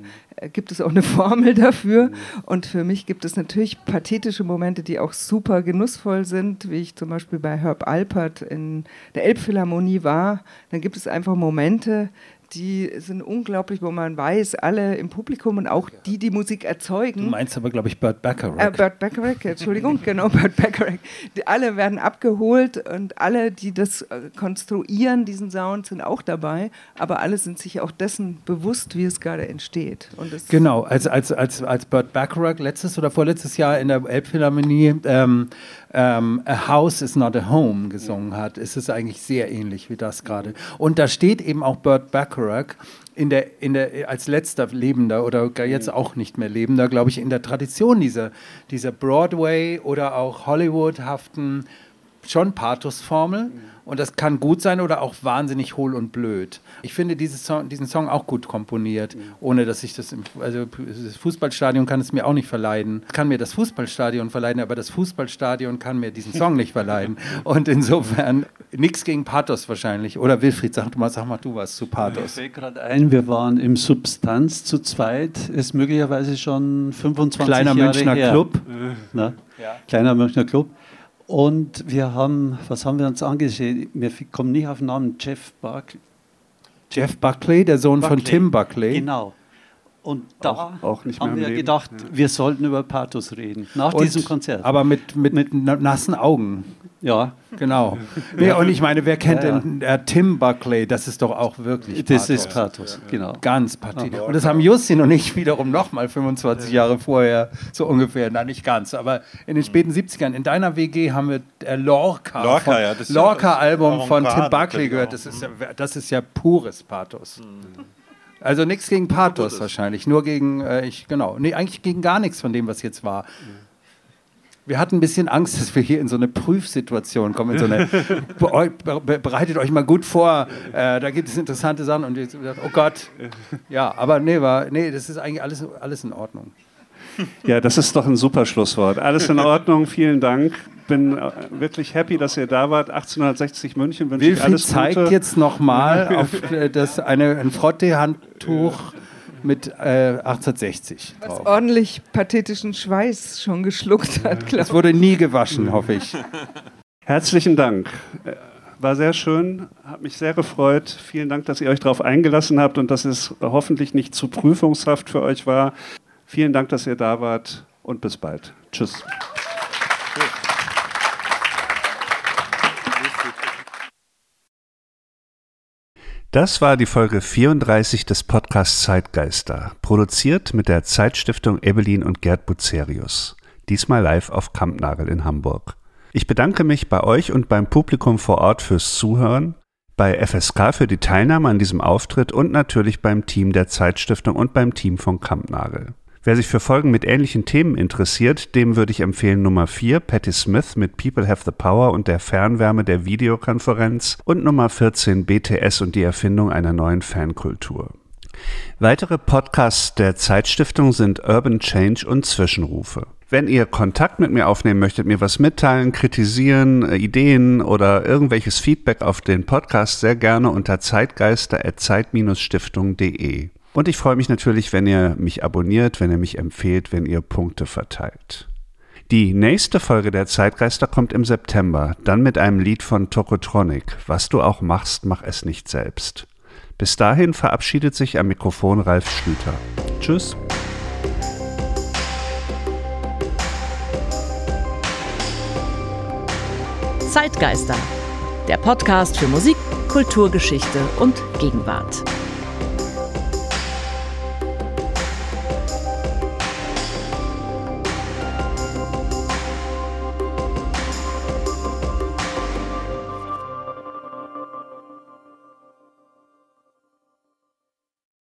gibt es auch eine Formel dafür. Und für mich gibt es natürlich pathetische Momente, die auch super genussvoll sind, wie ich zum Beispiel bei Herb Alpert in der Elbphilharmonie war. Dann gibt es einfach Momente, die sind unglaublich, wo man weiß, alle im Publikum und auch die, die Musik erzeugen. Du meinst aber, glaube ich, Burt Bacharach. Äh, Burt Bacharach, Entschuldigung, genau, Burt Bacharach. Die, alle werden abgeholt und alle, die das äh, konstruieren, diesen Sound, sind auch dabei, aber alle sind sich auch dessen bewusst, wie es gerade entsteht. genau, als, als, als, als Burt Bacharach letztes oder vorletztes Jahr in der Elbphilharmonie ähm, ähm, A House is not a Home gesungen hat, ist es eigentlich sehr ähnlich wie das gerade. Und da steht eben auch Burt Bacharach in der, in der, als letzter Lebender oder jetzt auch nicht mehr Lebender, glaube ich, in der Tradition dieser, dieser Broadway oder auch Hollywoodhaften schon Pathosformel. Mhm und das kann gut sein oder auch wahnsinnig hohl und blöd. Ich finde Song, diesen Song auch gut komponiert, ohne dass ich das, im, also das Fußballstadion kann es mir auch nicht verleiden. Kann mir das Fußballstadion verleiden, aber das Fußballstadion kann mir diesen Song nicht verleiden. Und insofern nichts gegen Pathos wahrscheinlich. Oder Wilfried, sag mal, sag mal du was zu Pathos. Ich fällt gerade ein, wir waren im Substanz zu zweit, ist möglicherweise schon 25 Kleiner Jahre Münchner her. Club. Ja. Kleiner Münchner Club. Und wir haben, was haben wir uns angesehen? Wir kommen nicht auf den Namen Jeff Buckley. Jeff Buckley, der Sohn Buckley. von Tim Buckley. Genau. Und da auch, auch haben wir Leben. gedacht, ja. wir sollten über Pathos reden, nach und, diesem Konzert. Aber mit, mit, mit nassen Augen. Ja. Genau. Nee, und ich meine, wer kennt ja, denn äh, Tim Buckley? Das ist doch auch wirklich Pathos. Das ist Pathos, genau. Ganz pathetisch. Und das haben Justin und ich wiederum nochmal 25 Jahre vorher, so ungefähr, na nicht ganz, aber in den späten 70ern. In deiner WG haben wir äh, Lorca, Lorca, ja, Lorca-Album von Tim Buckley gehört. Das ist, ja, das ist ja pures Pathos. Mhm. Also nichts gegen Pathos wahrscheinlich, nur gegen, äh, ich, genau, nee, eigentlich gegen gar nichts von dem, was jetzt war. Wir hatten ein bisschen Angst, dass wir hier in so eine Prüfsituation kommen, in so eine, bereitet euch mal gut vor, äh, da gibt es interessante Sachen und jetzt, oh Gott, ja, aber nee, war, nee, das ist eigentlich alles, alles in Ordnung. Ja, das ist doch ein super Schlusswort. Alles in Ordnung, vielen Dank bin äh, wirklich happy, dass ihr da wart. 1860 München wünsche ich alles zeigt Gute. jetzt nochmal auf äh, das eine, ein Frottee-Handtuch mit äh, 1860 drauf. Was ordentlich pathetischen Schweiß schon geschluckt hat, glaube ich. Es wurde nie gewaschen, hoffe ich. Herzlichen Dank. Äh, war sehr schön, hat mich sehr gefreut. Vielen Dank, dass ihr euch darauf eingelassen habt und dass es hoffentlich nicht zu prüfungshaft für euch war. Vielen Dank, dass ihr da wart und bis bald. Tschüss. Das war die Folge 34 des Podcasts Zeitgeister, produziert mit der Zeitstiftung Evelyn und Gerd Bucerius. Diesmal live auf Kampnagel in Hamburg. Ich bedanke mich bei euch und beim Publikum vor Ort fürs Zuhören, bei FSK für die Teilnahme an diesem Auftritt und natürlich beim Team der Zeitstiftung und beim Team von Kampnagel. Wer sich für Folgen mit ähnlichen Themen interessiert, dem würde ich empfehlen Nummer 4, Patti Smith mit People Have the Power und der Fernwärme der Videokonferenz und Nummer 14, BTS und die Erfindung einer neuen Fankultur. Weitere Podcasts der Zeitstiftung sind Urban Change und Zwischenrufe. Wenn ihr Kontakt mit mir aufnehmen möchtet, mir was mitteilen, kritisieren, äh, Ideen oder irgendwelches Feedback auf den Podcast, sehr gerne unter zeitgeister.zeit-stiftung.de. Und ich freue mich natürlich, wenn ihr mich abonniert, wenn ihr mich empfehlt, wenn ihr Punkte verteilt. Die nächste Folge der Zeitgeister kommt im September, dann mit einem Lied von Tokotronic. Was du auch machst, mach es nicht selbst. Bis dahin verabschiedet sich am Mikrofon Ralf Schlüter. Tschüss. Zeitgeister, der Podcast für Musik, Kulturgeschichte und Gegenwart.